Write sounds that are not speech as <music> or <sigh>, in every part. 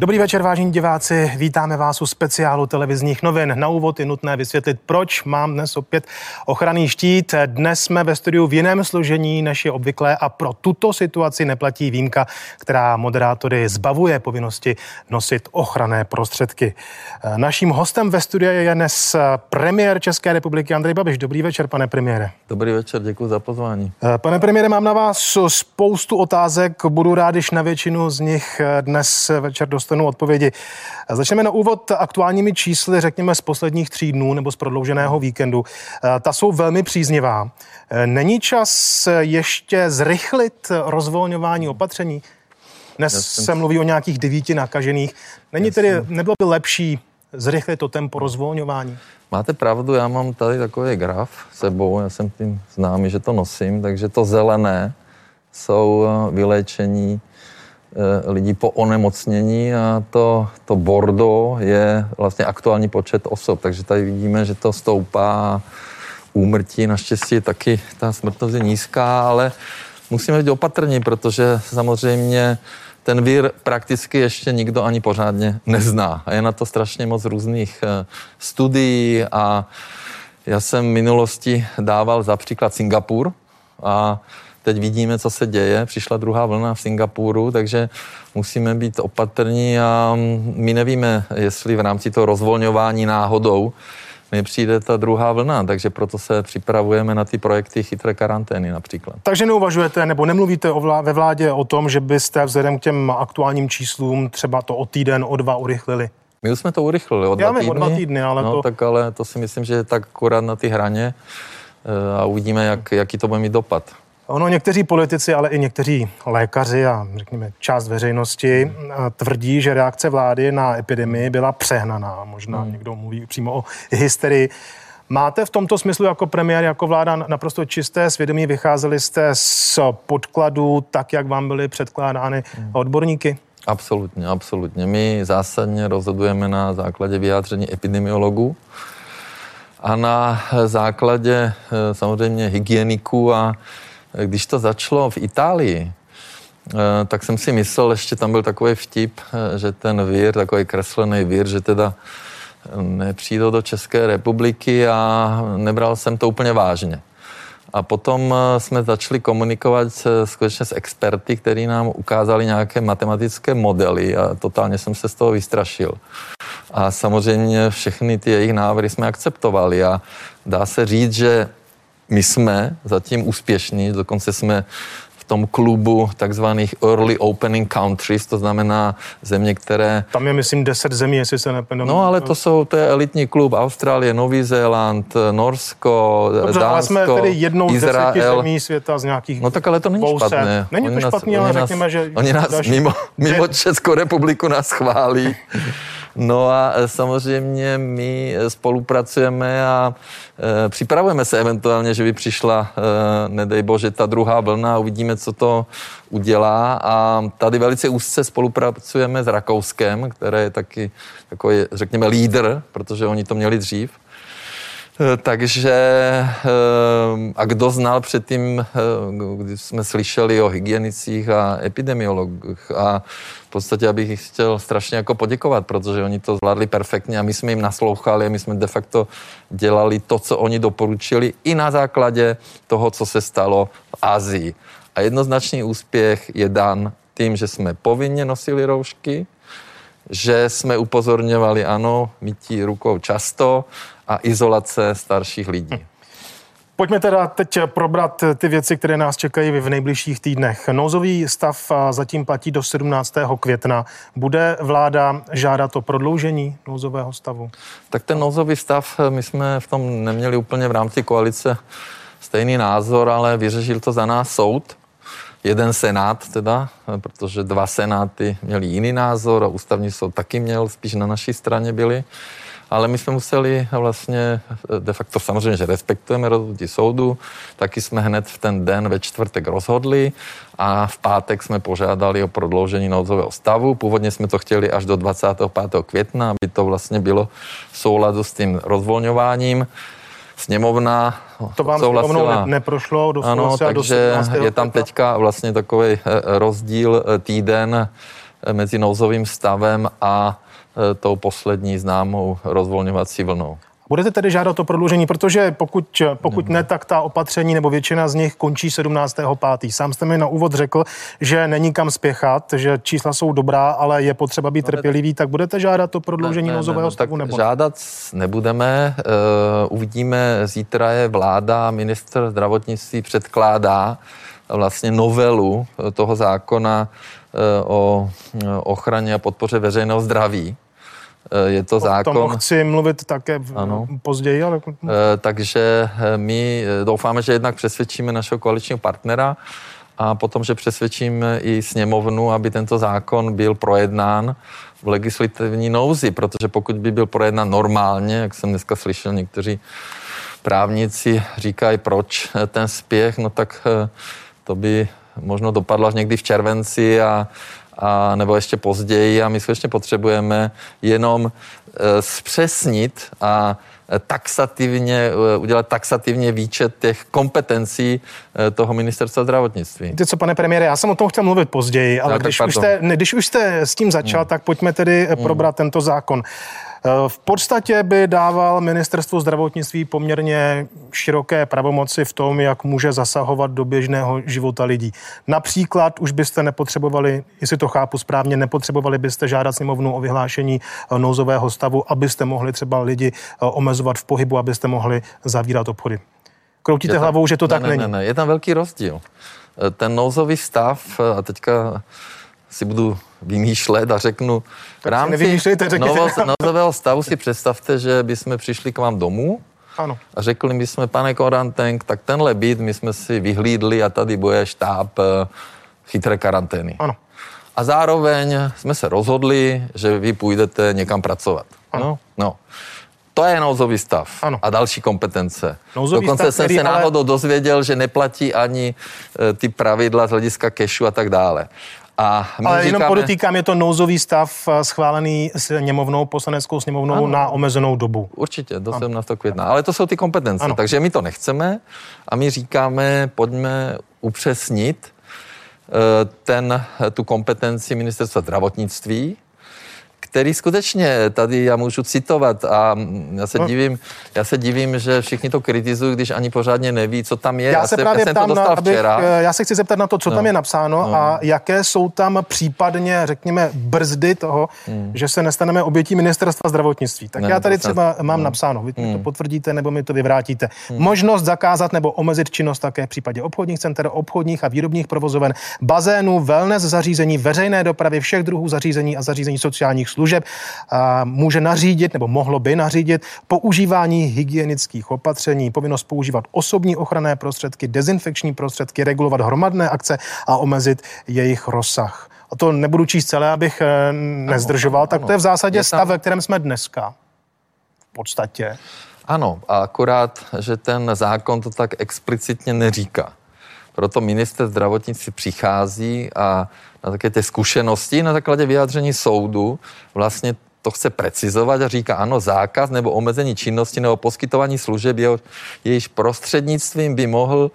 Dobrý večer, vážení diváci. Vítáme vás u speciálu televizních novin. Na úvod je nutné vysvětlit, proč mám dnes opět ochranný štít. Dnes jsme ve studiu v jiném složení než je obvyklé a pro tuto situaci neplatí výjimka, která moderátory zbavuje povinnosti nosit ochranné prostředky. Naším hostem ve studiu je dnes premiér České republiky Andrej Babiš. Dobrý večer, pane premiére. Dobrý večer, děkuji za pozvání. Pane premiére, mám na vás spoustu otázek. Budu rád, když na většinu z nich dnes večer dostanu dostanu odpovědi. Začneme na úvod aktuálními čísly, řekněme z posledních tří dnů nebo z prodlouženého víkendu. Ta jsou velmi příznivá. Není čas ještě zrychlit rozvolňování opatření? Dnes jsem... se mluví o nějakých devíti nakažených. Není tedy, nebylo by lepší zrychlit to tempo rozvolňování? Máte pravdu, já mám tady takový graf sebou, já jsem tím známý, že to nosím, takže to zelené jsou vyléčení Eh, lidí po onemocnění a to, to bordo je vlastně aktuální počet osob, takže tady vidíme, že to stoupá úmrtí, naštěstí taky ta smrtnost je nízká, ale musíme být opatrní, protože samozřejmě ten vír prakticky ještě nikdo ani pořádně nezná. A je na to strašně moc různých eh, studií a já jsem v minulosti dával za příklad Singapur a Teď vidíme, co se děje. Přišla druhá vlna v Singapuru, takže musíme být opatrní a my nevíme, jestli v rámci toho rozvolňování náhodou nepřijde ta druhá vlna, takže proto se připravujeme na ty projekty chytré karantény například. Takže neuvažujete nebo nemluvíte o vlá- ve vládě o tom, že byste vzhledem k těm aktuálním číslům třeba to o týden, o dva urychlili? My už jsme to urychlili o dva Já týdny. o dva týdny, ale no, to... tak ale to si myslím, že je tak akorát na ty hraně eh, a uvidíme, jak, jaký to bude mít dopad. Ono někteří politici, ale i někteří lékaři a řekněme část veřejnosti hmm. tvrdí, že reakce vlády na epidemii byla přehnaná. Možná hmm. někdo mluví přímo o hysterii. Máte v tomto smyslu jako premiér, jako vláda naprosto čisté svědomí? Vycházeli jste z podkladů tak, jak vám byly předkládány hmm. odborníky? Absolutně, absolutně. My zásadně rozhodujeme na základě vyjádření epidemiologů a na základě eh, samozřejmě hygieniků a když to začalo v Itálii, eh, tak jsem si myslel, ještě tam byl takový vtip, eh, že ten vír, takový kreslený vír, že teda eh, nepřijdou do České republiky a nebral jsem to úplně vážně. A potom jsme začali komunikovat skutečně s experty, kteří nám ukázali nějaké matematické modely a totálně jsem se z toho vystrašil. A samozřejmě všechny ty jejich návrhy jsme akceptovali a dá se říct, že my jsme zatím úspěšní, dokonce jsme v tom klubu takzvaných early opening countries, to znamená země, které... Tam je, myslím, 10 zemí, jestli se nepomenu. No, ale to jsou, to je elitní klub Austrálie, Nový Zéland, Norsko, Dobře, Dánsko, ale jsme tedy jednou Izrael. z zemí světa z nějakých No tak ale to není dvouset. špatné. Není to oni špatný, ale řekněme, že... Oni nás mimo, mimo Českou republiku nás chválí. No a e, samozřejmě my e, spolupracujeme a e, připravujeme se eventuálně, že by přišla, nedej bože, ta druhá vlna a uvidíme, co to udělá. A tady velice úzce spolupracujeme s Rakouskem, které je taky takový, řekněme, lídr, protože oni to měli dřív. Takže a kdo znal předtím, když jsme slyšeli o hygienicích a epidemiologích a podstatě abych chtěl strašně jako poděkovat, protože oni to zvládli perfektně a my jsme jim naslouchali a my jsme de facto dělali to, co oni doporučili i na základě toho, co se stalo v Azii. A jednoznačný úspěch je dan tím, že jsme povinně nosili roušky, že jsme upozorňovali, ano, mytí rukou často a izolace starších lidí. Pojďme teda teď probrat ty věci, které nás čekají v nejbližších týdnech. Nouzový stav zatím platí do 17. května. Bude vláda žádat o prodloužení nouzového stavu? Tak ten nouzový stav, my jsme v tom neměli úplně v rámci koalice stejný názor, ale vyřešil to za nás soud. Jeden senát teda, protože dva senáty měli jiný názor a ústavní soud taky měl, spíš na naší straně byli ale my jsme museli vlastně, de facto samozřejmě, že respektujeme rozhodnutí soudu, taky jsme hned v ten den ve čtvrtek rozhodli a v pátek jsme požádali o prodloužení nouzového stavu. Původně jsme to chtěli až do 25. května, aby to vlastně bylo v souladu s tím rozvolňováním. Sněmovna to vám souhlasila. Ne, neprošlo, ano, takže do je tam teďka vlastně takový eh, rozdíl eh, týden mezi nouzovým stavem a tou poslední známou rozvolňovací vlnou. Budete tedy žádat to prodloužení, protože pokud, pokud ne, tak ta opatření nebo většina z nich končí 17.5. Sám jste mi na úvod řekl, že není kam spěchat, že čísla jsou dobrá, ale je potřeba být no, trpělivý, tak budete žádat to prodloužení ne, nouzového ne, stavu? nebo žádat nebudeme. Uh, uvidíme, zítra je vláda, minister zdravotnictví předkládá vlastně novelu toho zákona o ochraně a podpoře veřejného zdraví Eh, je to o zákon. O tom chci mluvit také ano. později. Ale... Eh, takže eh, my doufáme, že jednak přesvědčíme našeho koaličního partnera a potom, že přesvědčíme i sněmovnu, aby tento zákon byl projednán v legislativní nouzi, protože pokud by byl projednán normálně, jak jsem dneska slyšel, někteří právníci říkají, proč ten spěch, no tak to by možno dopadlo až někdy v červenci a a, nebo ještě později a my skutečně potřebujeme jenom e, zpřesnit a e, taxativně, e, udělat taxativně výčet těch kompetencí toho ministerstva zdravotnictví. Víte co, pane premiére, já jsem o tom chtěl mluvit později, ale no, když, už jste, když už jste s tím začal, hmm. tak pojďme tedy hmm. probrat tento zákon. V podstatě by dával ministerstvo zdravotnictví poměrně široké pravomoci v tom, jak může zasahovat do běžného života lidí. Například už byste nepotřebovali, jestli to chápu správně, nepotřebovali byste žádat sněmovnu o vyhlášení eh, nouzového stavu, abyste mohli třeba lidi eh, omezovat v pohybu, abyste mohli zavírat obchody. Kroutíte tam, hlavou, že to ne, tak ne, není. Ne, ne, je tam velký rozdíl. Eh, ten nouzový stav, a teďka si budu vymýšlet a řeknu, v rámci nouzového stavu si představte, že bychom přišli k vám domů ano. a řekli my jsme, pane Korantenk, tak tenhle byt my jsme si vyhlídli a tady bude štáb eh, chytré karantény. Ano. A zároveň jsme se rozhodli, že vy půjdete někam pracovat. Ano. No, no. To je nouzový stav ano. a další kompetence. Nouzový Dokonce stav, jsem se ale... náhodou dozvěděl, že neplatí ani e, ty pravidla z hlediska kešu a tak dále. A my Ale říkáme... jenom podotýkám, je to nouzový stav eh, schválený s němovnou, poslaneckou sněmovnou ano. na omezenou dobu. Určitě, do 17. května. Ale to jsou ty kompetence, ano. takže my to nechceme a my říkáme, pojďme upřesnit eh, ten, tu kompetenci ministerstva zdravotnictví, který skutečně tady já můžu citovat a já se no. divím, já se divím, že všichni to kritizují, když ani pořádně neví, co tam je. Já, já se právě já ptám, to dostal na, abych, včera. Eh, já se chci zeptat na to, co no. tam je napsáno no. a jaké jsou tam případně, řekněme, brzdy toho, hmm. že se nestaneme obětí ministerstva zdravotnictví. Tak ne, já tady třeba mám no. napsáno, vy hmm. to potvrdíte nebo mi to vyvrátíte. Hmm. Možnost zakázat nebo omezit činnost také v případě obchodních center, obchodních a výrobních provozoven, bazénů, wellness zařízení, veřejné dopravy, všech druhů zařízení a zařízení sociálních služeb může nařídit nebo mohlo by nařídit používání hygienických opatření, povinnost používat osobní ochranné prostředky, dezinfekční prostředky, regulovat hromadné akce a omezit jejich rozsah. A to nebudu číst celé, abych eh, nezdržoval, ano, tak ano. to je v zásadě je stav, ve kterém jsme dneska. V podstatě. Ano, a akorát, že ten zákon to tak explicitně neříká. Proto minister zdravotnictví přichází a na také té zkušenosti, na základě vyjádření soudu vlastně to chce precizovat a říká, ano, zákaz nebo omezení činnosti nebo poskytování služeb, jeho, jejíž prostřednictvím by mohl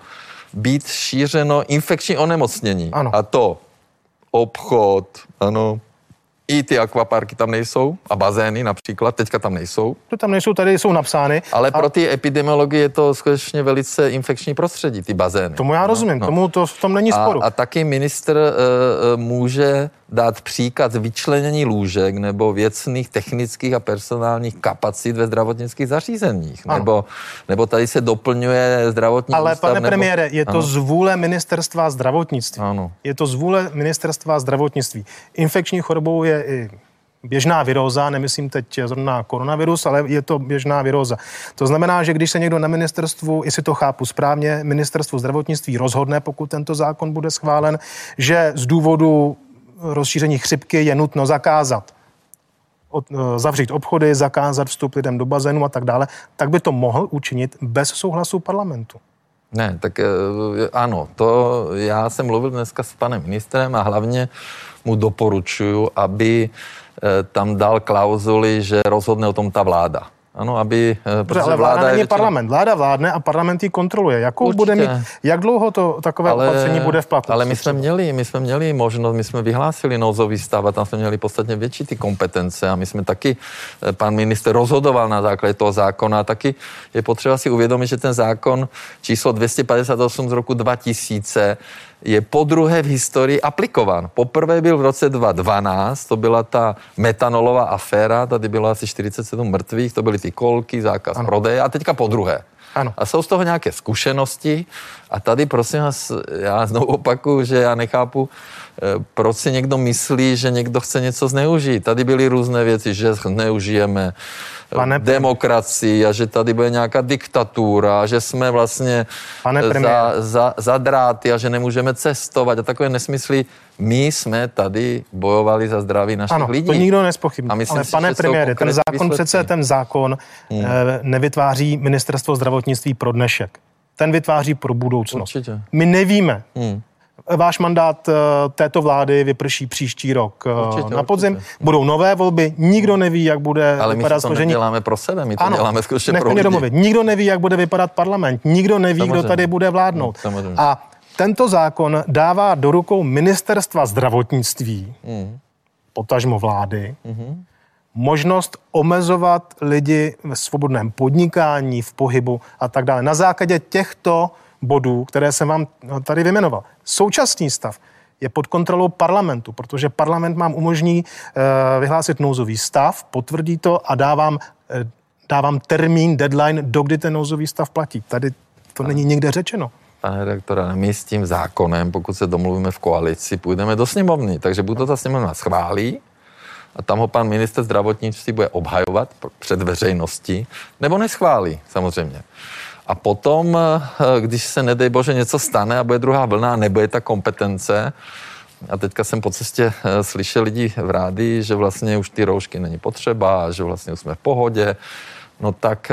být šířeno infekční onemocnění. Ano. A to obchod, ano, i ty akvaparky tam nejsou a bazény například, teďka tam nejsou. To tam nejsou, tady jsou napsány. Ale a... pro ty epidemiology je to skutečně velice infekční prostředí, ty bazény. Tomu já no, rozumím, no. tomu to v tom není sporu. A, a taky minister uh, může dát příkaz vyčlenění lůžek nebo věcných technických a personálních kapacit ve zdravotnických zařízeních. Nebo, nebo tady se doplňuje zdravotní Ale ústav, pane nebo... premiére, je to ano. z vůle ministerstva zdravotnictví. Ano. Je to z vůle ministerstva zdravotnictví. Infekční chorobou je i běžná viróza, nemyslím teď zrovna koronavirus, ale je to běžná viróza. To znamená, že když se někdo na ministerstvu, jestli to chápu správně, ministerstvu zdravotnictví rozhodne, pokud tento zákon bude schválen, že z důvodu rozšíření chřipky je nutno zakázat eh, zavřít obchody, zakázat vstup lidem do bazénu a tak dále, tak by to mohl učinit bez souhlasu parlamentu. Ne, tak eh, ano, to já jsem mluvil dneska s panem ministrem a hlavně mu doporučuju, aby eh, tam dal klauzuly, že rozhodne o tom ta vláda. Ano, aby... eh, Dobře, ale vláda, vláda není většina... parlament. Vláda vládne a parlament ji kontroluje. Jakou Určitě. bude mít, jak dlouho to takové ale, opatření bude v platnosti? Ale my jsme měli, my jsme měli možnost, my jsme vyhlásili nouzový stav a tam jsme měli podstatně větší ty kompetence a my jsme taky, eh, pan minister rozhodoval na základě toho zákona a taky je potřeba si uvědomit, že ten zákon číslo 258 z roku 2000 je po druhé v historii aplikován. Poprvé byl v roce 2012, to byla ta metanolová aféra, tady bylo asi 47 mrtvých, to byly ty kolky, zákaz ano. prodeje a teďka po druhé. Ano. A jsou z toho nějaké zkušenosti a tady prosím vás, já znovu opakuju, že já nechápu, eh, proč si někdo myslí, že někdo chce něco zneužít. Tady byly různé věci, že zneužijeme Pane demokracii a že tady bude nějaká diktatura, že jsme vlastně Pane za, za, za dráty a že nemůžeme cestovat a takové nesmysly. My jsme tady bojovali za zdraví našich ano, lidí. to nikdo nespochybní. Ale si, pane premiére, ten zákon výsledky. přece, ten zákon hmm. Eh, nevytváří ministerstvo zdravotnictví pro dnešek. Ten vytváří pro budoucnost. Určitě. My nevíme, hmm Váš mandát eh, této vlády vyprší příští rok eh, určitě, na podzim. Určitě. Budou nové volby, nikdo neví, jak bude Ale vypadat složení. Ale my to děláme pro sebe, my to ano, děláme <laughs> skutečně pro lidi. domluvit. Nikdo neví, jak bude vypadat parlament, nikdo neví, Samozřejmě. kdo tady bude vládnout. Samozřejmě. A tento zákon dává do rukou ministerstva zdravotnictví, mm. potažmo vlády, mm-hmm. možnost omezovat lidi ve svobodném podnikání, v pohybu a tak dále. Na základě těchto bodů, které jsem vám tady vymenoval. Současný stav je pod kontrolou parlamentu, protože parlament mám umožní uh, vyhlásit nouzový stav, potvrdí to a dávám, uh, dávám termín, deadline, dokdy ten nouzový stav platí. Tady to není nikde řečeno. Pane redaktore, my s tím zákonem, pokud se domluvíme v koalici, půjdeme do sněmovny. Takže buď to ta sněmovna schválí, a tam ho pan minister zdravotnictví bude obhajovat před veřejností, nebo neschválí, samozřejmě. A potom, eh, když se nedej bože něco stane a bude druhá vlna a nebude ta kompetence, a teďka jsem po cestě eh, slyšel lidi v rádi, že vlastně už ty roušky není potřeba, že vlastně už jsme v pohodě, No tak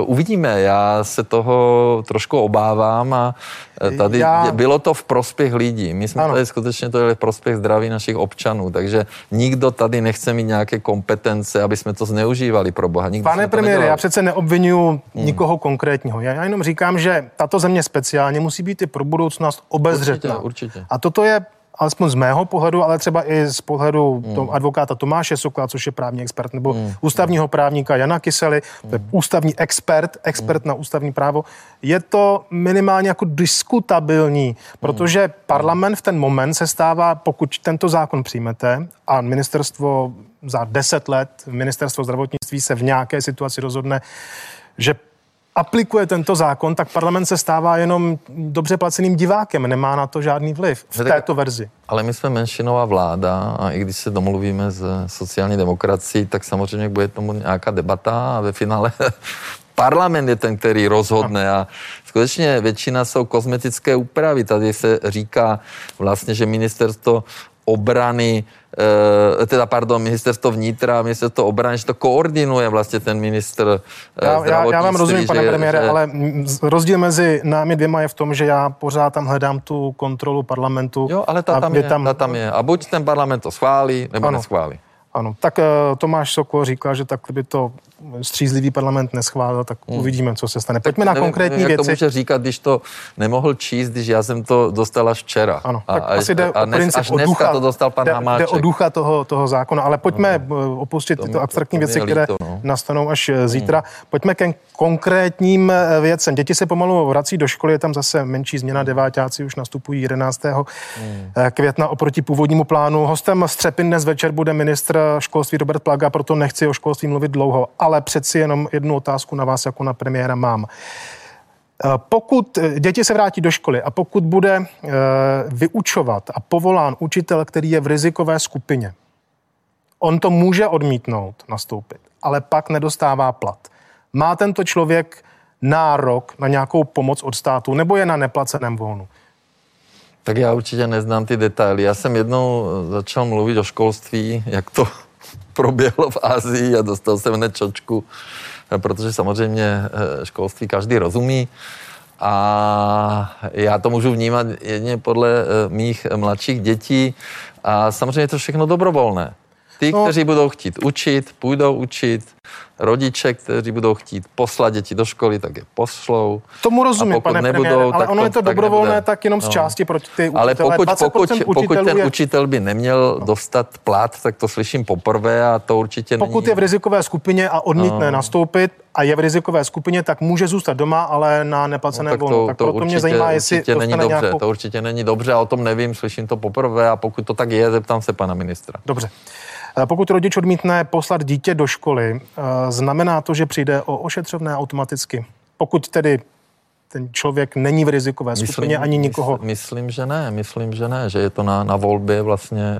uh, uvidíme. Já se toho trošku obávám a eh, tady Já... bylo to v prospěch lidí. My jsme ano. tady skutečně to dělali v prospěch zdraví našich občanů, takže nikdo tady nechce mít nějaké kompetence, aby jsme to zneužívali pro Boha. Nikdo Pane premiére, já přece neobvinuju hmm. nikoho konkrétního. Já jenom říkám, že tato země speciálně musí být i pro budoucnost obezřetná. Určitě, určitě. A toto je alespoň z mého pohledu, ale třeba i z pohledu mm. tom advokáta Tomáše Sokla, což je právní expert, nebo mm. ústavního právníka Jana Kysely, mm. to je ústavní expert, expert mm. na ústavní právo, je to minimálně jako diskutabilní, protože mm. parlament v ten moment se stává, pokud tento zákon přijmete a ministerstvo za deset let, ministerstvo zdravotnictví se v nějaké situaci rozhodne, že aplikuje tento zákon, tak parlament se stává jenom dobře placeným divákem, nemá na to žádný vliv v této verzi. Ale my jsme menšinová vláda a i když se domluvíme s sociální demokracií, tak samozřejmě bude tomu nějaká debata a ve finále <laughs> parlament je ten, který rozhodne a skutečně většina jsou kozmetické úpravy. Tady se říká vlastně, že ministerstvo obrany, e, teda pardon, ministerstvo vnitra, ministerstvo obrany, že to koordinuje vlastně ten ministr e, já, já, já vám rozumím, pane premiére, že... ale rozdíl mezi námi dvěma je v tom, že já pořád tam hledám tu kontrolu parlamentu. Jo, ale ta tam, je, tam... ta tam je. A buď ten parlament to schválí, nebo ano. neschválí. Ano, tak uh, Tomáš Sokol říká, že tak by to střízlivý parlament neschválil, tak hmm. uvidíme, co se stane. Pojďme tak na nevím, konkrétní nevím, věci. Jak to může říkat, když to nemohl číst, když já jsem to dostal až včera. Ano, tak a, asi jde a, dnes, až dneska ducha, to dostal pan jde, Hamáček. Jde o ducha toho, toho zákona, ale pojďme no, opustit tyto abstraktní věci, líto, které no. nastanou až eh, zítra. Hmm. Pojďme ke konkrétním věcem. Děti se pomalu vrací do školy, je tam zase menší změna, devátáci už nastupují 11. Hmm. května oproti původnímu plánu. Hostem Střepin dnes večer bude ministr školství Robert Plaga, proto nechci o školství mluvit dlouho, ale přeci jenom jednu otázku na vás jako na premiéra mám. Eh, pokud eh, děti se vrátí do školy a pokud bude eh, vyučovat a povolán učitel, který je v rizikové skupině, on to může odmítnout, nastoupit, ale pak nedostává plat. Má tento člověk nárok na nějakou pomoc od státu nebo je na neplaceném volnu? Tak já určitě neznám ty detaily. Já jsem jednou začal mluvit o školství, jak to <laughs> proběhlo v Asii a dostal jsem hned čočku, protože samozřejmě eh, školství každý rozumí. A já to můžu vnímat jedině podle eh, mých mladších dětí. A samozřejmě je to všechno dobrovolné. Ty, no. kteří budou chtít učit, půjdou učit, rodiče, kteří budou chtít poslat děti do školy, tak je pošlou. Tomu rozumím, pane nebudou, premiére, ale ono to, je to tak dobrovolné nebude. tak jenom z no. části pro ty učitele. Ale pokud, pokud, pokud ten je... učitel by neměl no. dostat plat, tak to slyším poprvé a to určitě Pokud není... je v rizikové skupině a odmítne no. nastoupit a je v rizikové skupině, tak může zůstat doma, ale na neplacené no, tak volno. Tak to proto určitě, mě zajímá, jestli to není dobře, nějakou... To určitě není dobře a o tom nevím, slyším to poprvé a pokud to tak je, zeptám se pana ministra. Dobře. Eh, pokud rodič odmítne poslat dítě do školy, eh, znamená to, že přijde o ošetřovné automaticky. Pokud tedy ten člověk není v rizikové skupině myslím, ani nikoho. Myslím, že ne, myslím, že ne, že je to na, na volbě vlastně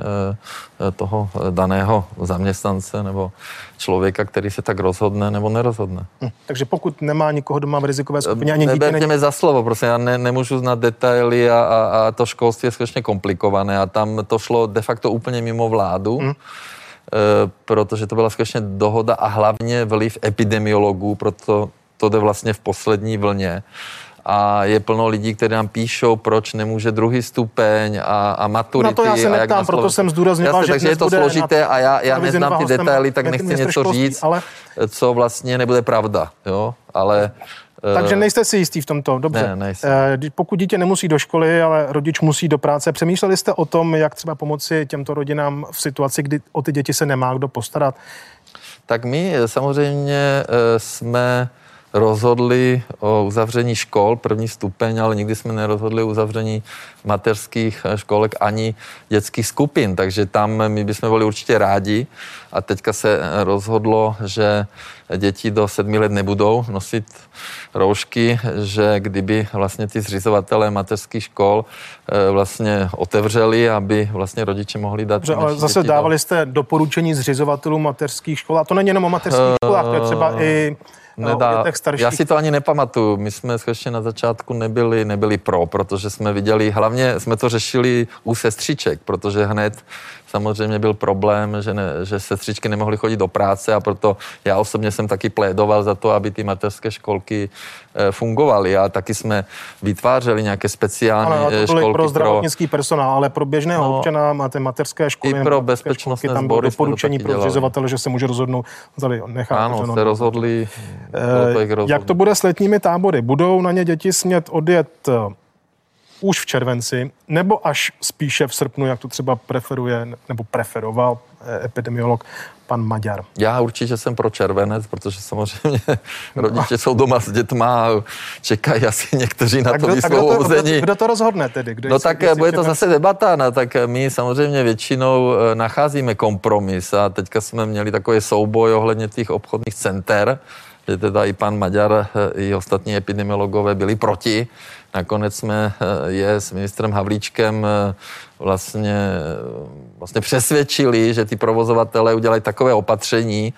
e, toho daného zaměstnance nebo člověka, který se tak rozhodne nebo nerozhodne. Hm, takže pokud nemá nikoho doma v rizikové skupině, ani dítě není... za slovo, prostě já ne, nemůžu znát detaily a, a, a to školství je skutečně komplikované a tam to šlo de facto úplně mimo vládu. Hm Eh, protože to byla skutečně dohoda a hlavně vliv epidemiologů, proto to jde vlastně v poslední vlně a je plno lidí, kteří nám píšou, proč nemůže druhý stupeň a, a maturity. Na to já se neptám, proto jsem zdůrazňoval, že Takže je to složité a já, já neznám ty detaily, tak nechci něco říct, ale... co vlastně nebude pravda. Jo? Ale takže eh, nejste si jistý v tomto, dobře. Ne, eh, Pokud dítě nemusí do školy, ale rodič musí do práce, přemýšleli jste o tom, jak třeba pomoci těmto rodinám v situaci, kdy o ty děti se nemá kdo postarat? Tak my eh, samozřejmě jsme rozhodli o uzavření škol, první stupeň, ale nikdy jsme nerozhodli o uzavření mateřských školek ani dětských skupin, takže tam my bychom byli určitě rádi a teďka se rozhodlo, že děti do sedmi let nebudou nosit roušky, že kdyby vlastně ty zřizovatelé mateřských škol eh, vlastně otevřeli, aby vlastně rodiče mohli dát. Dobře, ale zase dávali do... jste doporučení zřizovatelům mateřských škol a to není jenom o mateřských školách, to je třeba i No, nedá. Já si to ani nepamatuju. My jsme skutečně na začátku nebyli, nebyli pro, protože jsme viděli, hlavně jsme to řešili u sestřiček, protože hned samozřejmě byl problém, že, ne, že sestřičky nemohly chodit do práce a proto já osobně jsem taky plédoval za to, aby ty mateřské školky eh, fungovaly a taky jsme vytvářeli nějaké speciální ale to eh, školky pro zdravotnický pro... personál, ale pro běžného no, občana máte mateřské školy. I pro bezpečnostné tam bylo doporučení pro zřizovatele, že se může rozhodnout, zali nechá. Ano, se rozhodli. Eh, jak to bude s letními tábory? Budou na ně děti smět odjet už v červenci, nebo až spíše v srpnu, jak to třeba preferuje nebo preferoval eh, epidemiolog pan Maďar. Já určitě jsem pro červenec, protože samozřejmě <laughs> no. rodiče jsou doma s dětma a čekají asi někteří na to vysvobození. Kdo, kdo to rozhodne tedy? Kdo no tak bude to zase debata, no, tak my samozřejmě většinou eh, nacházíme kompromis a teďka jsme měli takový souboj ohledně těch obchodních center, že teda i pan Maďar, eh, i ostatní epidemiologové byli proti, Nakonec jsme eh, je s ministrem Havlíčkem eh, vlastně, eh, vlastně přesvědčili, že ty provozovatele udělají takové opatření,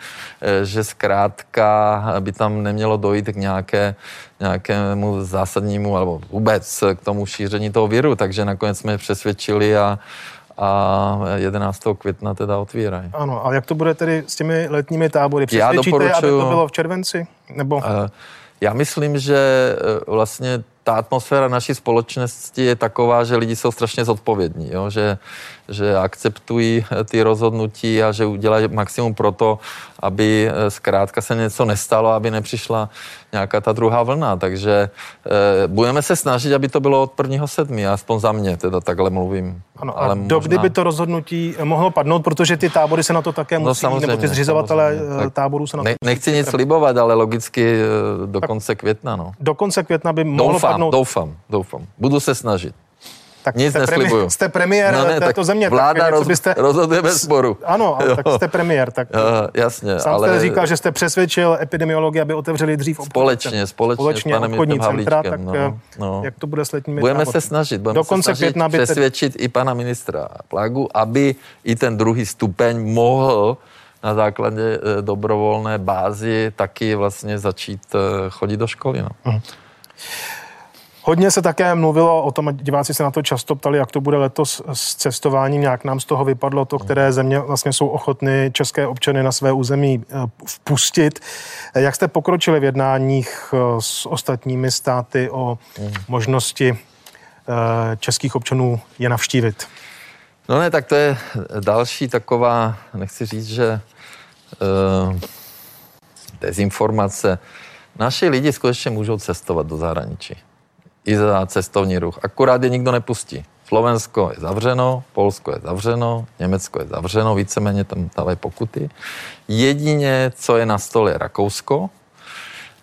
že zkrátka by tam nemělo dojít k nějaké, nějakému zásadnímu, alebo vůbec k tomu šíření toho viru, takže nakonec jsme je přesvědčili a, a 11. května teda otvírají. Ano, a jak to bude tedy s těmi letními tábory? Přesvědčíte, Já doporučuji, aby to bylo v červenci? Nebo... Já myslím, že vlastně ta atmosféra naší společnosti je taková, že lidi jsou strašně zodpovědní, jo? Že, že akceptují eh, ty rozhodnutí a že udělají maximum pro to, aby eh, zkrátka se něco nestalo, aby nepřišla nějaká ta druhá vlna. Takže e, budeme se snažit, aby to bylo od prvního sedmi, aspoň za mě, teda takhle mluvím. Ano, Ale a možná... do kdy by to rozhodnutí mohlo padnout, protože ty tábory se na to také no, musí, no, nebo ty zřizovatele táborů se na to ne, Nechci nic slibovat, ale logicky do tak konce května. No. Do konce května by mohlo doufám, padnout. Doufám, doufám. Budu se snažit. Tak Nic jste neslibuju. Premi- jste premiér no ne, této země. Vláda tak roz, byste... rozhoduje bez sporu. Ano, ale tak jste premiér. Tak jo, jasně. Sám ale... jste říkal, že jste přesvědčil epidemiologi, aby otevřeli dřív Společně, společně, společně s panem obchodní centra, tak no, eh, no. jak to bude s letními Budeme se snažit. Budeme Do konce se snažit přesvědčit i pana ministra Plagu, aby i ten druhý stupeň mohl na základě eh, dobrovolné bázi taky vlastně začít eh, chodit do školy. No. Uh-huh. Hodně se také mluvilo o tom, diváci se na to často ptali, jak to bude letos s cestováním, jak nám z toho vypadlo to, které země vlastně jsou ochotny české občany na své území eh, vpustit. Jak jste pokročili v jednáních eh, s ostatními státy o možnosti eh, českých občanů je navštívit? No ne, tak to je další taková, nechci říct, že dezinformace. Naši lidi skutečně můžou cestovat do zahraničí. I za cestovní ruch. Akurát je nikdo nepustí. Slovensko je zavřeno, Polsko je zavřeno, Německo je zavřeno, víceméně tam dávají pokuty. Jedině, co je na stole, je Rakousko,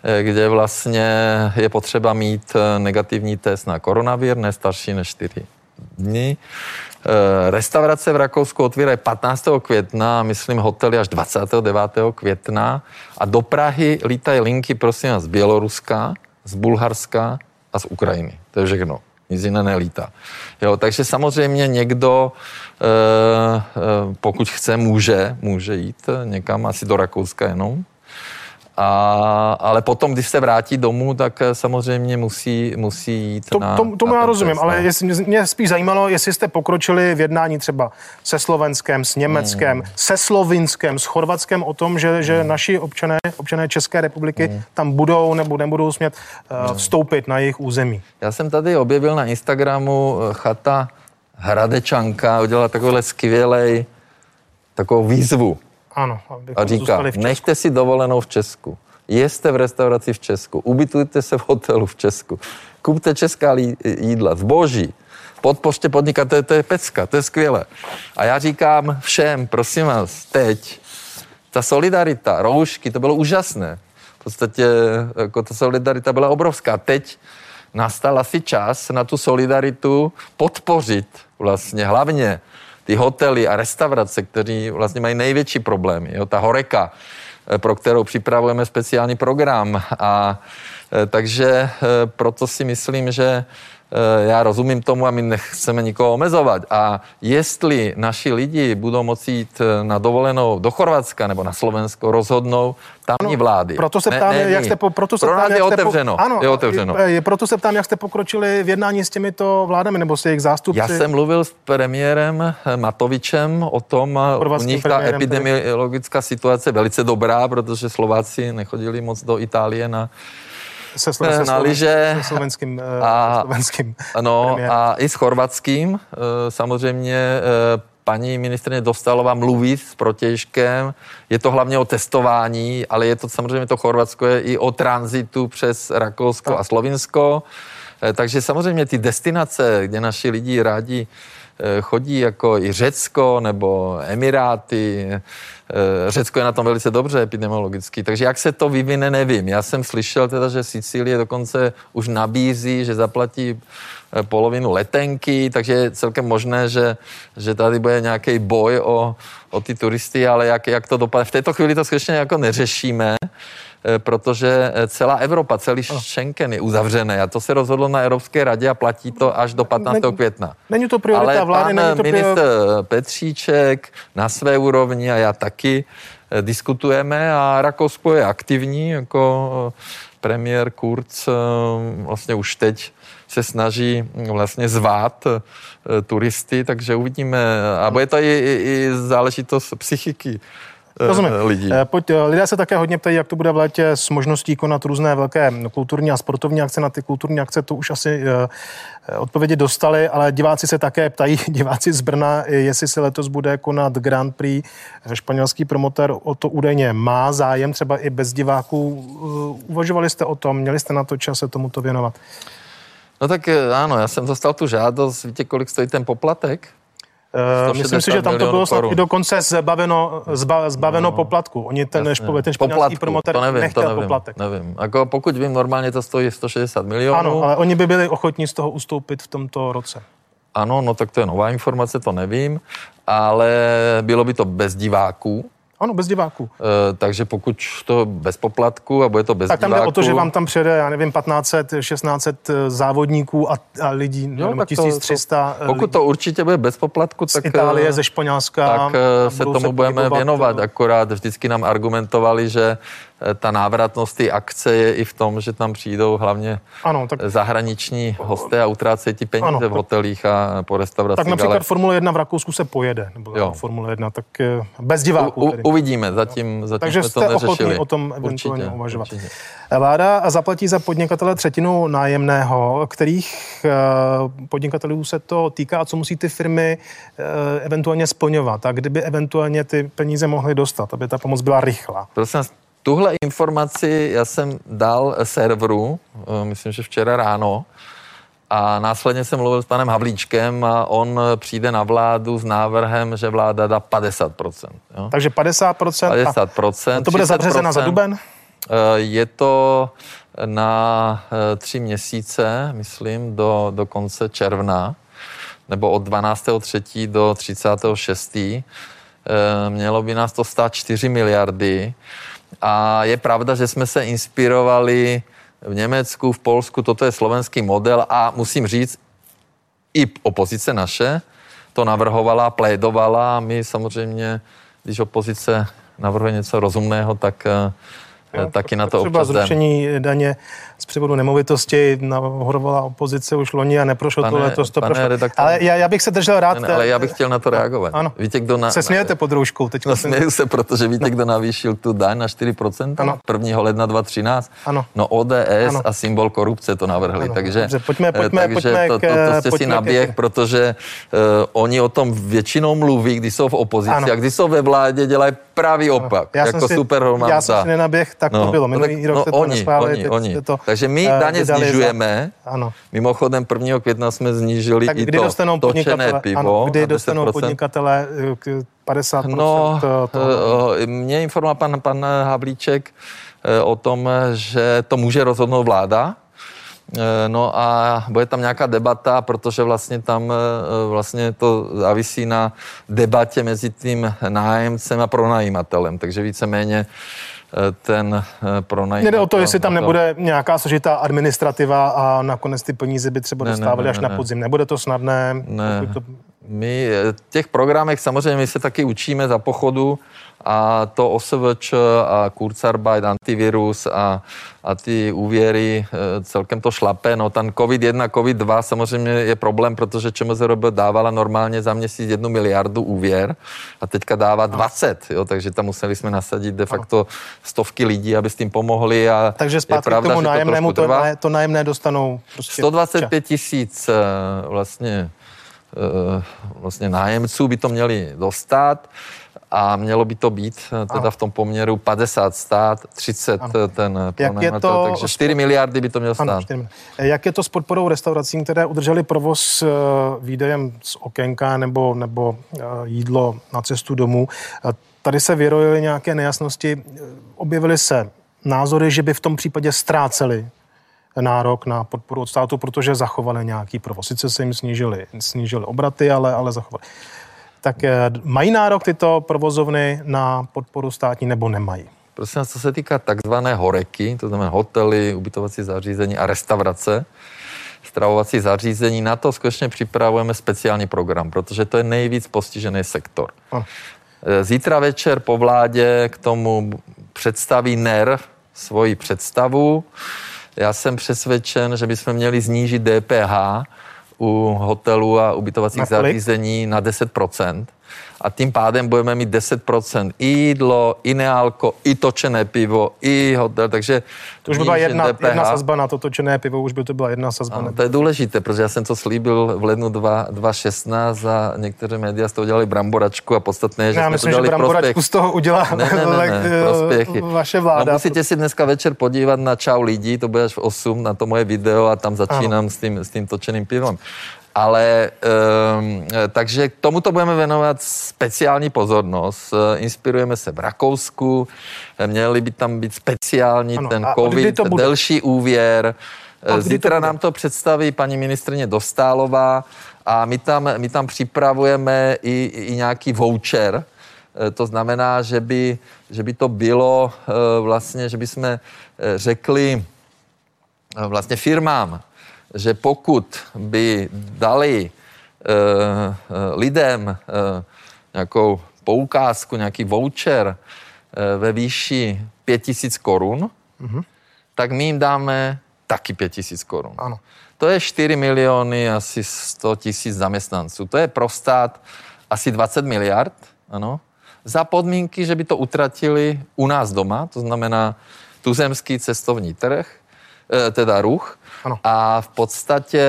eh, kde vlastně je potřeba mít eh, negativní test na koronavir, ne starší než 4 dny. Eh, restaurace v Rakousku otvírají 15. května, myslím hotely až 29. května a do Prahy lítají linky, prosím vás, z Běloruska, z Bulharska z Ukrajiny. To je všechno. Nic jiné nelítá. Jo, takže samozřejmě někdo, eh, eh, pokud chce, může, může jít někam, asi do Rakouska jenom, a, ale potom, když se vrátí domů, tak eh, samozřejmě musí, musí jít to, na Tomu, tomu na já rozumím, test, ale no. jestli, mě spíš zajímalo, jestli jste pokročili v jednání třeba se Slovenskem, s Německem, Hmm. se Slovinskem, s Chorvatskem o tom, že, že naši občané, občané České republiky Hmm. tam budou nebo nebudou smět uh, vstoupit na jejich území. Já jsem tady objevil na Instagramu eh, chata Hradečanka, udělala takovýhle skvělej takovou výzvu Ano, a říká, zůstali v Česku. nechte si dovolenou v Česku, jeste v restauraci v Česku, ubytujte se v hotelu v Česku, kupte česká jídla, zboží, podpořte podnikatele, to je pecka, to je skvělé. A já říkám všem, prosím vás, teď, ta solidarita, roušky, to bylo úžasné. V podstatě jako ta solidarita byla obrovská. Teď nastal asi čas na tu solidaritu podpořit vlastně hlavně ty hotely a restaurace, které vlastně mají největší problémy. Jo? Ta horeka, eh, pro kterou připravujeme speciální program. A eh, takže eh, proto si myslím, že já rozumím tomu a my nechceme nikoho omezovat. A jestli naši lidi budou moci jít eh, na dovolenou do Chorvatska nebo na Slovensko, rozhodnou tamní vlády. Proto se ptám, Ne- ne jak jste, po, proto se Pro ptám, nás je otevřeno. Po, ano, je otevřeno. Je, je, proto se ptám, jak jste pokročili v jednání s těmito vládami nebo s jejich zástupci. Já jsem mluvil s premiérem eh, Matovičem o tom, eh, u nich ta epidemiologická situace je velice dobrá, protože Slováci nechodili moc do Itálie na se, Slo- eh, se, na lyže se slovenským, a- a, slovenským premiérem. a i s chorvatským. eh, Samozřejmě eh, paní ministrině Dostalová mluví s protěžkem. Je to hlavně o testování, ale je to samozřejmě to Chorvatsko je i o tranzitu přes Rakousko a Slovinsko. Eh, Takže samozřejmě ty destinace, kde naši lidi rádi eh, chodí, jako i Řecko nebo Emiráty. eh, Řecko je na tom velice dobře epidemiologicky, takže jak se to vyvine, nevím. Já jsem slyšel teda, že Sicílie dokonce už nabízí, že zaplatí eh, polovinu letenky, takže je celkem možné, že, že tady bude nějaký boj o, o ty turisty, ale jak, jak to dopadne. V této chvíli to skutečně jako neřešíme, eh, protože eh, celá Evropa, celý Schengen je uzavřené a to se rozhodlo na Evropské radě a platí to až do 15. Ne- května. Není to priorita Ale vlády, pan není to ministr priorita... Petříček na své úrovni a já taky eh, diskutujeme a Rakousko je aktivní, jako eh, premiér Kurz eh, vlastně už teď se snaží vlastně zvát eh, turisty, takže uvidíme. A bude to i, i, i záležitost psychiky eh, Rozumím. lidí. Eh, Pojď, eh, lidé se také hodně ptají, jak to bude v létě s možností konat různé velké kulturní a sportovní akce. Na ty kulturní akce to už asi eh, eh, odpovědi dostali, ale diváci se také ptají, <laughs> diváci z Brna, eh, jestli se letos bude konat Grand Prix. Eh, Španělský promotor o to údajně má zájem, třeba i bez diváků. Eh, Uvažovali jste o tom, měli jste na to čas se tomuto věnovat? No tak eh, ano, já jsem dostal tu žádost, víte, kolik stojí ten poplatek? Eh, Myslím si, že tam to 160 bylo snad i dokonce zbaveno, zba, zbaveno no, poplatku. Oni ten, Jasně. špo, ten španělský promotor to nevím, nechtěl to nevím, poplatek. Nevím. Jako pokud vím, normálně to stojí 160 milionů. Ano, ale oni by byli ochotní z toho ustoupit v tomto roce. Ano, no tak to je nová informace, to nevím, ale bylo by to bez diváků, Ano, bez diváků. e, takže pokud to bez poplatku a bude to bez Tak tam jde diváků... o to, že vám tam přijede, já nevím, 1500, 1600 závodníků a, a lidí, Jo, nebo tak to- 1300 to, pokud to určitě bude bez poplatku, z tak, Itálie, eh, ze Španělska. tak eh, se tomu budeme pohybovat, věnovat. eh, Akorát vždycky nám argumentovali, že eh, ta návratnost té akce je i v tom, že tam přijdou hlavně ano, tak... zahraniční hosté a utrácejí ti peníze ano, v hotelích a po restauracích. Tak například ale... Formule 1 v Rakousku se pojede, nebo jo. Formule 1, tak bez diváků. U, uvidíme, zatím, zatím Takže jsme jste to neřešili. o tom eventuálně určitě, uvažovat. Určitě. Vláda zaplatí za podnikatele třetinu nájemného, kterých podnikatelů se to týká a co musí ty firmy eventuálně splňovat. A kdyby eventuálně ty peníze mohly dostat, aby ta pomoc byla rychlá. Prosím tuhle informaci já jsem dal serveru, eh, myslím, že včera ráno, a následně jsem mluvil s panem Havlíčkem a on přijde na vládu s návrhem, že vláda dá 50%. Jo? Takže 50%? 50%. A to bude zabřezena za duben? Eh, je to na eh, tři měsíce, myslím, do, do konce června, nebo od 12.3. do 36. Mělo by nás to stát 4 miliardy. A je pravda, že jsme se inspirovali v Německu, v Polsku, toto je slovenský model a musím říct, i opozice naše to navrhovala, plédovala. A my samozřejmě, když opozice navrhuje něco rozumného, tak eh, Jo, taky na to Třeba zrušení daně z převodu nemovitosti navrhovala opozice už loni a neprošlo pane, to letos. To prošlo. Redaktor, ale já, já, bych se držel rád. Ne, ale já bych chtěl na to reagovat. Ano. Víte, kdo na, se smějete pod rouškou teď. No, směju se, protože víte, no. kdo navýšil tu daň na 4% ano. 1. ledna 2013? Ano. No ODS ano. a symbol korupce to navrhli. Ano. Takže, Dobře, pojďme, pojďme, takže pojďme to, to, to jste si naběh, protože uh, oni o tom většinou mluví, když jsou v opozici ano. a když jsou ve vládě, dělají pravý opak. Já jako super Já jsem si nenaběh, tak to no, bylo. Minulý rok no, to oni, oni, oni. To, Takže my uh, daně snižujeme. Za... Ano. Mimochodem 1. května jsme znížili tak i kdy to dostanou točené pivo. Ano, kdy dostanou podnikatele 50%? Eh, no, toho? Eh, mě informoval pan, pan Havlíček o tom, že to může rozhodnout vláda, No a bude tam nějaká debata, protože vlastně tam vlastně to závisí na debatě mezi tím nájemcem a pronajímatelem. Takže víceméně ten eh, pronajímatel. Jde o to, jestli tam nebude nějaká složitá administrativa a nakonec ty peníze by třeba dostávali až na podzim. Nebude to snadné? Ne. To... My v těch programech samozřejmě my se taky učíme za pochodu a to OSVČ a Kurzarbeit, antivirus a, a ty úvěry e, celkem to šlape. No ten COVID-1, COVID-2 samozřejmě je problém, protože ČMZRB dávala normálně za měsíc jednu miliardu úvěr a teďka dává 20, jo, takže tam museli jsme nasadit de facto stovky lidí, aby s tím pomohli. A takže zpátky pravda, k tomu nájemnému, to, to, nájemné dostanou prostě 125 tisíc e, vlastně vlastně nájemců by to měli dostat a mělo by to být eh, teda ano. v tom poměru 50 stát, 30 ano. Eh, ten eh, je to takže 4 miliardy by to mělo stát. Ano, Jak je to s podporou restauracím, které udrželi provoz výdejem z okénka nebo, nebo jídlo na cestu domů? Tady se vyrojily nějaké nejasnosti, objevily se názory, že by v tom případě ztráceli nárok na podporu od státu, protože zachovali nějaký provoz. Sice se jim snížily, snížily obraty, ale, ale zachovali tak eh, mají nárok tyto provozovny na podporu státní nebo nemají? Prosím co se týká takzvané horeky, to znamená hotely, ubytovací zařízení a restaurace, stravovací zařízení, na to skutečně připravujeme speciální program, protože to je nejvíc postižený sektor. Ano. Eh, zítra večer po vládě k tomu představí NER svoji představu. Já jsem přesvědčen, že bychom měli snížit DPH u hotelů a ubytovacích na zařízení na 10 a tím pádem budeme mít 10% i jídlo, i nealko, i točené pivo, i hotel, takže... To už by byla jedna, jedna sazba na to točené pivo, už by to byla jedna sazba. Ano, to je důležité, protože já jsem to slíbil v lednu 2016 a některé média z toho dělali bramboračku a podstatné je, že já jsme myslím, to že bramboračku prospěch. z toho udělá ne, ne, ne, ne, <laughs> prospěchy. vaše vláda. No, musíte si dneska večer podívat na Čau lidi, to bude až v 8, na to moje video a tam začínám s tím, s tím točeným pivem. Ale um, takže k tomuto budeme věnovat speciální pozornost. Inspirujeme se v Rakousku, měli by tam být speciální ano, ten COVID, to bude? delší úvěr. Zítra nám to představí paní ministrině Dostálová a my tam, my tam připravujeme i, i nějaký voucher, to znamená, že by, že by to bylo vlastně, že by jsme řekli vlastně firmám, že pokud by dali uh, lidem uh, nějakou poukázku, nějaký voucher, ve výši 5 tisíc korun, mm-hmm. tak my jim dáme taky 5 tisíc korun. Ano. To je 4 miliony, asi 100 tisíc zaměstnanců. To je pro stát asi 20 miliard, ano, za podmínky, že by to utratili u nás doma, to znamená tuzemský cestovní trh, teda ruch. Ano. A v podstatě,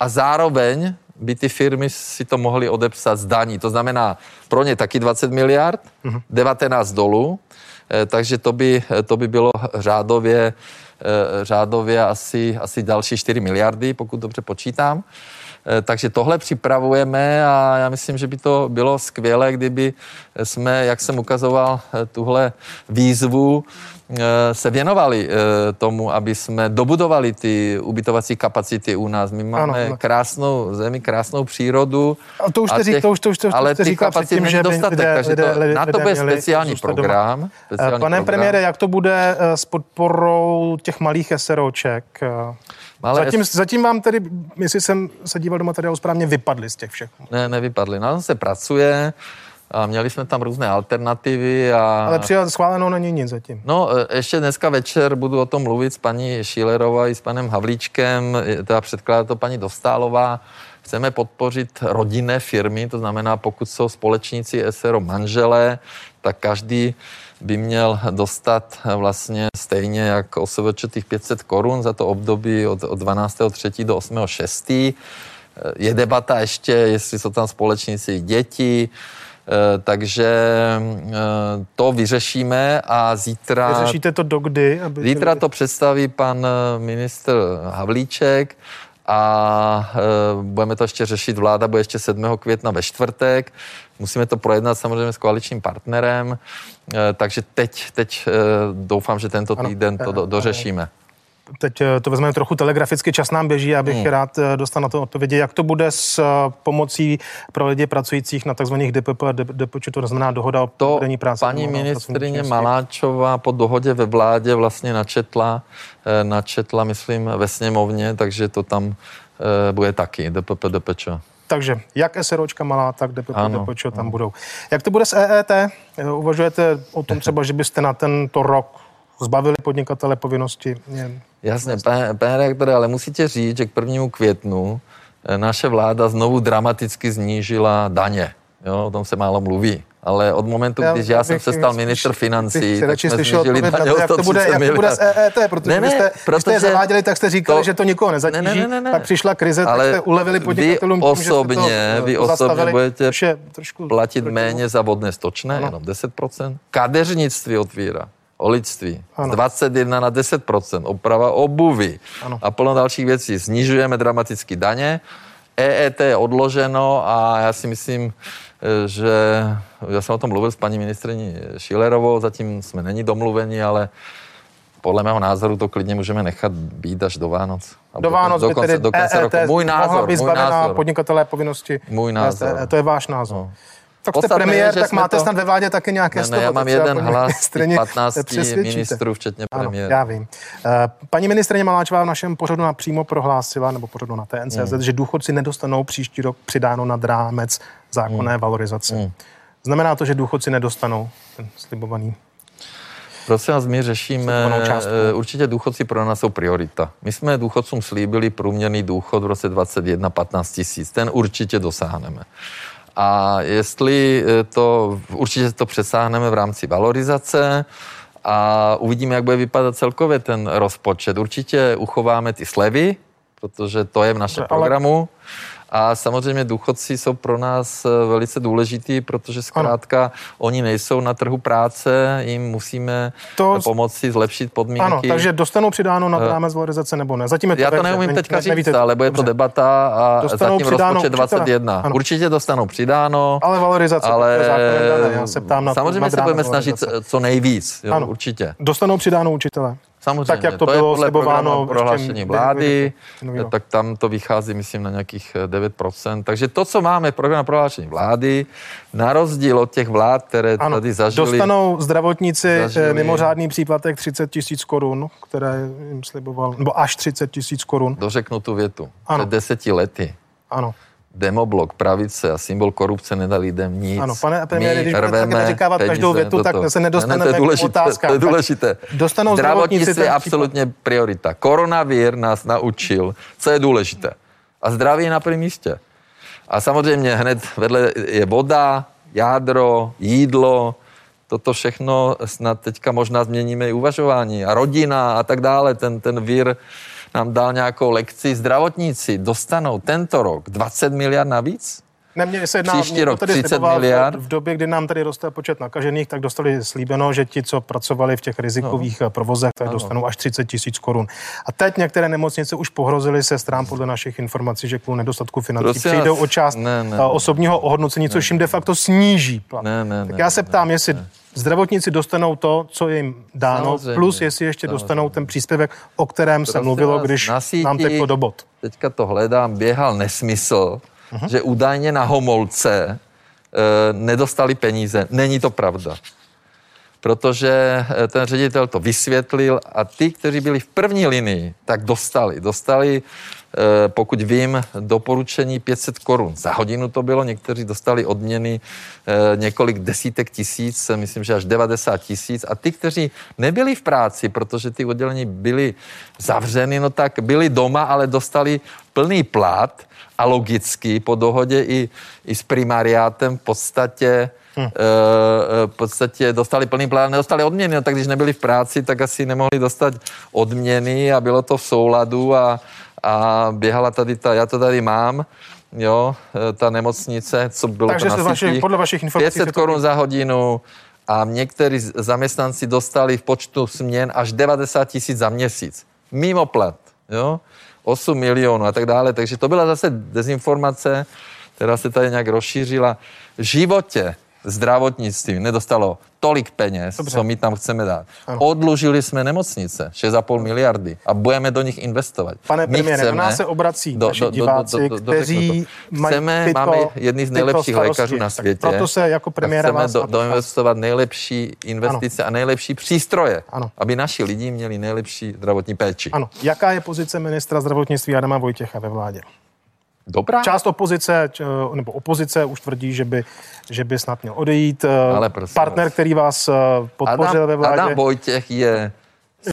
a zároveň by ty firmy si to mohly odepsat z daní. To znamená pro ně taky 20 miliard, uh-huh. 19 dolů, eh, takže to by, to by bylo řádově, eh, řádově asi, asi další 4 miliardy, pokud dobře počítám. Eh, takže tohle připravujeme a já myslím, že by to bylo skvělé, kdyby jsme, jak jsem ukazoval, tuhle výzvu se věnovali tomu, aby jsme dobudovali ty ubytovací kapacity u nás. My máme ano, krásnou zemi, krásnou přírodu. A to už jste, řík, to už, to už, to, ale těch kapacit není dostatek, lidé, takže to, lidé, na to bude speciální program. Speciální Pane program. premiére, jak to bude s podporou těch malých SROček? Ale zatím, es... zatím vám tedy, jestli jsem se díval do materiálu správně, vypadly z těch všech. Ne, nevypadly. Na tom se pracuje. A měli jsme tam různé alternativy. A... Ale přijat schváleno není nic zatím. No, e, ještě dneska večer budu o tom mluvit s paní Šílerovou i s panem Havlíčkem, teda předkládá to paní Dostálová. Chceme podpořit rodinné firmy, to znamená, pokud jsou společníci SRO manželé, tak každý by měl dostat vlastně stejně jako OSVČ těch 500 korun za to období od, od 12.3. do 8.6. Je debata ještě, jestli jsou tam společníci děti, takže eh, to vyřešíme a zítra... Vyřešíte to dokdy? Aby zítra to představí pan eh, ministr Havlíček a budeme to ještě řešit. Vláda bude ještě 7. května ve čtvrtek. Musíme to projednat samozřejmě s koaličním partnerem, eh, takže teď, teď eh, doufám, že tento týden to do, dořešíme. Teď eh, to vezmeme trochu telegraficky, čas nám běží, abych hmm. rád dostal na to odpovědi. Jak to bude s pomocí pro lidi pracujících na tzv. DPP a DPČ, to znamená dohoda o to práce? paní ministrině Maláčová po dohodě ve vládě vlastně načetla, načetla, myslím, ve sněmovně, takže to tam bude taky, DPP, DPČ. Takže jak SROčka malá, tak DPP, DPČ tam ano. budou. Jak to bude s EET? Uvažujete o tom <laughs> třeba, že byste na tento rok zbavili podnikatele povinnosti? Jasně, pane, pane reaktore, ale musíte říct, že k prvnímu květnu eh, naše vláda znovu dramaticky znížila daně. Jo, o tom se málo mluví ale od momentu, já, když já jsem se stal ministr financí, tak jsme snížili daně jak to bude, jak to bude s EET, protože ne, ne, jste, protože jste je zaváděli, tak jste říkali, to, že to nikoho nezatíží, ne, ne, ne, ne. pak přišla krize, ale tak jste ulevili podnikatelům vy osobně, tím, že to, vy osobně budete vše, trošku platit méně za vodné stočné, ano. jenom 10%. Kadeřnictví otvírá olictví z 21 na 10%, oprava obuvy ano. a plno dalších věcí. Snižujeme dramaticky daně, EET je odloženo a já si myslím, že já jsem o tom mluvil s paní ministriní Šilerovou, zatím jsme není domluveni, ale podle mého názoru to klidně můžeme nechat být až do Vánoc. Do Vánoc do konce, do konce roku. Můj názor, můj názor. podnikatelé povinnosti. Můj názor. To je váš názor. No. Tak jste premiér, tak máte to... snad ve vládě taky nějaké ne, ne, já mám jeden hlas 15 <laughs> ministrů, včetně premiéra. Já vím. Eh, paní ministrině Maláčová v našem pořadu napřímo prohlásila, nebo pořadu na TNCZ, mm. že důchodci nedostanou příští rok přidáno nad rámec zákonné mm. valorizace. Mm. Znamená to, že důchodci nedostanou ten slibovaný Prosím vás, my řešíme, eh, určitě důchodci pro nás jsou priorita. My jsme důchodcům slíbili průměrný důchod v roce 2021 15 tisíc. Ten určitě dosáhneme. A jestli eh, to, určitě to přesáhneme v rámci valorizace a uvidíme, jak bude vypadat celkově ten rozpočet. Určitě uchováme ty slevy, protože to je v našem programu. A samozřejmě důchodci jsou pro nás eh, velice důležitý, protože zkrátka ano. oni nejsou na trhu práce, jim musíme to... pomoci zlepšit podmínky. Ano, takže dostanou přidáno na eh, rámec valorizace nebo ne? Zatím je to Já to neumím teďka ne, říct, nevíte, ale bude to debata a dostanou zatím rozpočet 21. Ano. Určitě dostanou přidáno. Ale valorizace, ale já se ptám na Samozřejmě se budeme snažit co nejvíc, jo, ano. určitě. Dostanou přidáno učitele. Samozřejmě, tak jak to, to bylo slibováno prohlášení vlády, tak tam to vychází, myslím, na nějakých 9%. Eh, Takže to, co máme v programu prohlášení vlády, na rozdíl od těch vlád, které ano, tady zažili... Dostanou zdravotníci eh, zažili, mimořádný příplatek 30 tisíc korun, které jim sliboval, nebo až 30 tisíc korun. Dořeknu tu větu. Ano. Před deseti lety ano. Demoblok, pravice a symbol korupce nedali lidem nic. Ano, pane premiére, když budete říkávat každou větu, tak se nedostaneme ne, ne, to je důležité, k To je důležité. Dostanou Zdravotnictví je absolutně případ. priorita. Koronavír nás naučil, co je důležité. A zdraví je na prvním místě. A samozřejmě hned vedle je voda, jádro, jídlo, toto všechno snad teďka možná změníme i uvažování. A rodina a tak dále. Ten, ten vír nám dal nějakou lekci. Zdravotníci dostanou tento rok 20 miliard navíc? Ne, mě se jedná, Příští rok 30 miliard. V době, kdy nám tady roste počet nakažených, tak dostali slíbeno, že ti, co pracovali v těch rizikových no. provozech, tak no. dostanou až 30 tisíc korun. A teď některé nemocnice už pohrozily se strán podle našich informací, že kvůli nedostatku financí Prosím přijdou o část ne, ne, osobního ohodnocení, ne, což jim de facto sníží plat. Ne, ne, tak já se ptám, ne, jestli ne. Zdravotníci dostanou to, co jim dáno, Samozřejmě. plus jestli ještě Samozřejmě. dostanou ten příspěvek, o kterém se mluvilo, když nám teklo do bod. Teďka to hledám, běhal nesmysl, uh-huh. že údajně na Homolce e, nedostali peníze. Není to pravda. Protože eh, ten ředitel to vysvětlil a ty, kteří byli v první linii, tak dostali. Dostali Eh, pokud vím, doporučení 500 korun. Za hodinu to bylo, někteří dostali odměny eh, několik desítek tisíc, myslím, že až 90 tisíc. A ty, kteří nebyli v práci, protože ty oddělení byly zavřeny, no tak byli doma, ale dostali plný plat a logicky po dohodě i, i s primariátem v podstatě Hmm. v podstatě dostali plný plán, nedostali odměny, no tak když nebyli v práci, tak asi nemohli dostat odměny a bylo to v souladu a, a běhala tady ta, já to tady mám, jo, e, ta nemocnice, co bylo Takže to na vaši, podle vašich informací 500 korun za hodinu a někteří zaměstnanci dostali v počtu směn až 90 tisíc za měsíc. Mimo plat, jo, 8 milionů a tak dále. Takže to byla zase dezinformace, která se tady nějak rozšířila. V životě zdravotnictví nedostalo tolik peněz, Dobře. co my tam chceme dát. Ano. Odlužili jsme nemocnice, 6,5 miliardy a budeme do nich investovat. Pane premiére, na nás se obrací do, naši do, diváci, do, do, do, kteří mají chceme, tyto, máme jedny z nejlepších lékařů na světě. Proto se jako premiéra chceme vás do, doinvestovat nejlepší investice ano. a nejlepší přístroje, ano. aby naši lidi měli nejlepší zdravotní péči. Ano. Jaká je pozice ministra zdravotnictví Adama Vojtěcha ve vládě? Dobrá. Část opozice, nebo opozice už tvrdí, že by, že by snad měl odejít. Eh, Ale Partner, vás. který vás eh, podpořil Adam, ve vládě. Adam Vojtěch je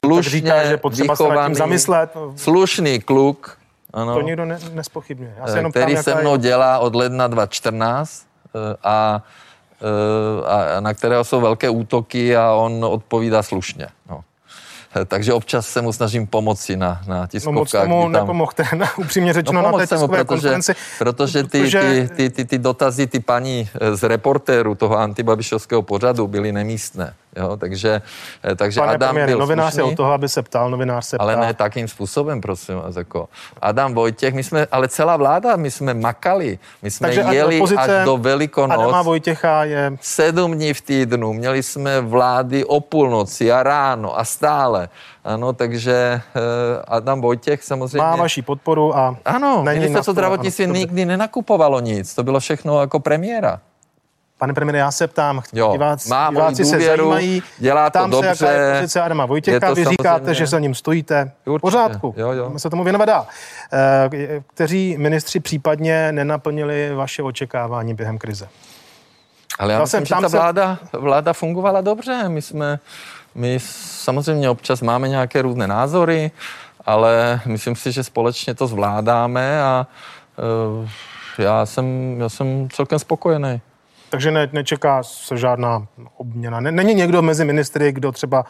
slušně říká, že potřeba vychovaný, se tím zamyslet. slušný kluk. Ano, to nikdo ne, nespochybňuje. Já se jenom který ptám, se mnou je... dělá od ledna 2014 eh, a, a, a na kterého jsou velké útoky a on odpovídá slušně. No. Takže občas se mu snažím pomoci na, na tiskovkách. No moc tomu tam... nepomohte, <laughs> upřímně řečeno no, na té tiskové protože, konferenci. Protože ty, protože... Ty, ty, ty, ty dotazy, ty paní z reportéru toho antibabišovského pořadu byly nemístné. Jo, takže, eh, takže Pane Adam premiér, byl novinář slušný, je o toho, aby se ptal, novinář se Ale ne takým způsobem, prosím vás. Jako. Adam Vojtěch, my jsme, ale celá vláda, my jsme makali, my jsme takže jeli až do Velikonoc. Adama Vojtěcha je... Sedm dní v týdnu, měli jsme vlády o půlnoci a ráno a stále. Ano, takže uh, Adam Vojtěch samozřejmě... Má vaši podporu a... Ano, ministerstvo zdravotnictví nikdy nenakupovalo nic, to bylo všechno jako premiéra. Pane premiére, já se ptám, jo, diváci, má diváci důvěru, se zajímají, dělá to dobře, se, jaká je pozice Adama Vojtěcha, vy říkáte, že za ním stojíte. Určitě, pořádku, jo, jo. se tomu věnovat dál. Eh, kteří ministři případně nenaplnili vaše očekávání během krize? Ale já myslím, že ta vláda, vláda fungovala dobře. My jsme, my samozřejmě občas máme nějaké různé názory, ale myslím si, že společně to zvládáme a uh, já jsem, já jsem celkem spokojený. Takže ne, nečeká se žádná obměna. Není někdo mezi ministry, kdo třeba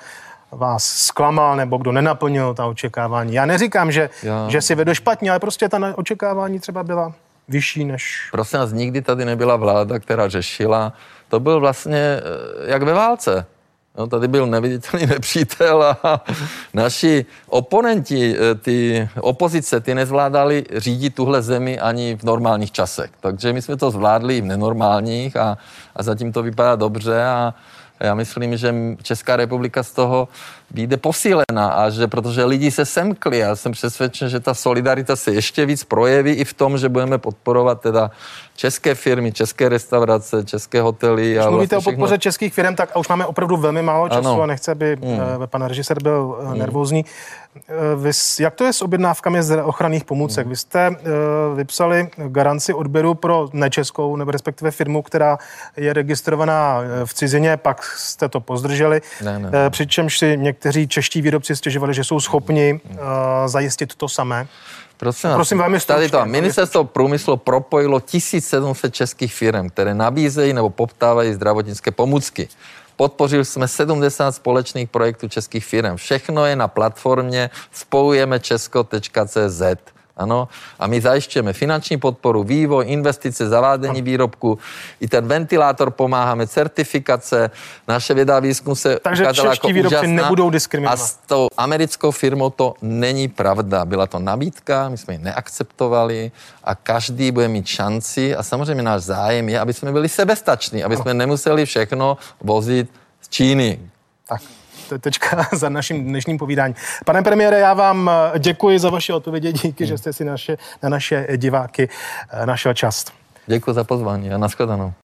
vás zklamal nebo kdo nenaplnil ta očekávání. Já neříkám, že, Já... že si vedo špatně, ale prostě ta očekávání třeba byla vyšší než... Prosím vás, nikdy tady nebyla vláda, která řešila. To byl vlastně eh, jak ve válce. No, tady byl neviditelný <laughs> nepřítel a naši oponenti, eh, ty opozice, ty nezvládali řídit tuhle zemi ani v normálních časech. Takže my jsme to zvládli v nenormálních a, a zatím to vypadá dobře a já myslím, že Česká republika z toho vyjde posílena a že protože lidi se semkli a jsem přesvědčen, že ta solidarita se ještě víc projeví i v tom, že budeme podporovat teda české firmy, české restaurace, české hotely. Když a mluvíte vlastně o podpoře všechno... českých firm, tak už máme opravdu velmi málo času ano. a nechce, aby mm. pan režisér byl mm. nervózní. Vy, jak to je s objednávkami z ochranných pomůcek? Mm. Vy jste vypsali garanci odběru pro nečeskou, nebo respektive firmu, která je registrovaná v cizině, pak jste to pozdrželi. Ne, ne, ne. Přičemž si někteří čeští výrobci stěžovali, že jsou schopni uh, zajistit to samé. Prosím, Prosím vám, tady to. Ministerstvo průmyslu propojilo 1700 českých firm, které nabízejí nebo poptávají zdravotnické pomůcky. Podpořili jsme 70 společných projektů českých firm. Všechno je na platformě spojujeme česko.cz. Ano, a my zajišťujeme finanční podporu, vývoj, investice, zavádění výrobku. I ten ventilátor pomáháme, certifikace. Naše věda výzkum se Takže ukázala jako výrobci úžasná. nebudou diskriminovat. A s tou americkou firmou to není pravda. Byla to nabídka, my jsme ji neakceptovali a každý bude mít šanci a samozřejmě náš zájem je, aby jsme byli sebestační, aby jsme nemuseli všechno vozit z Číny. Tak tečka <laughs> za naším dnešním povídáním. Pane premiére, já vám eh, děkuji za vaše odpovědi, díky, že jste si naše, na naše diváky eh, našel čas. Děkuji za pozvání a nashledanou.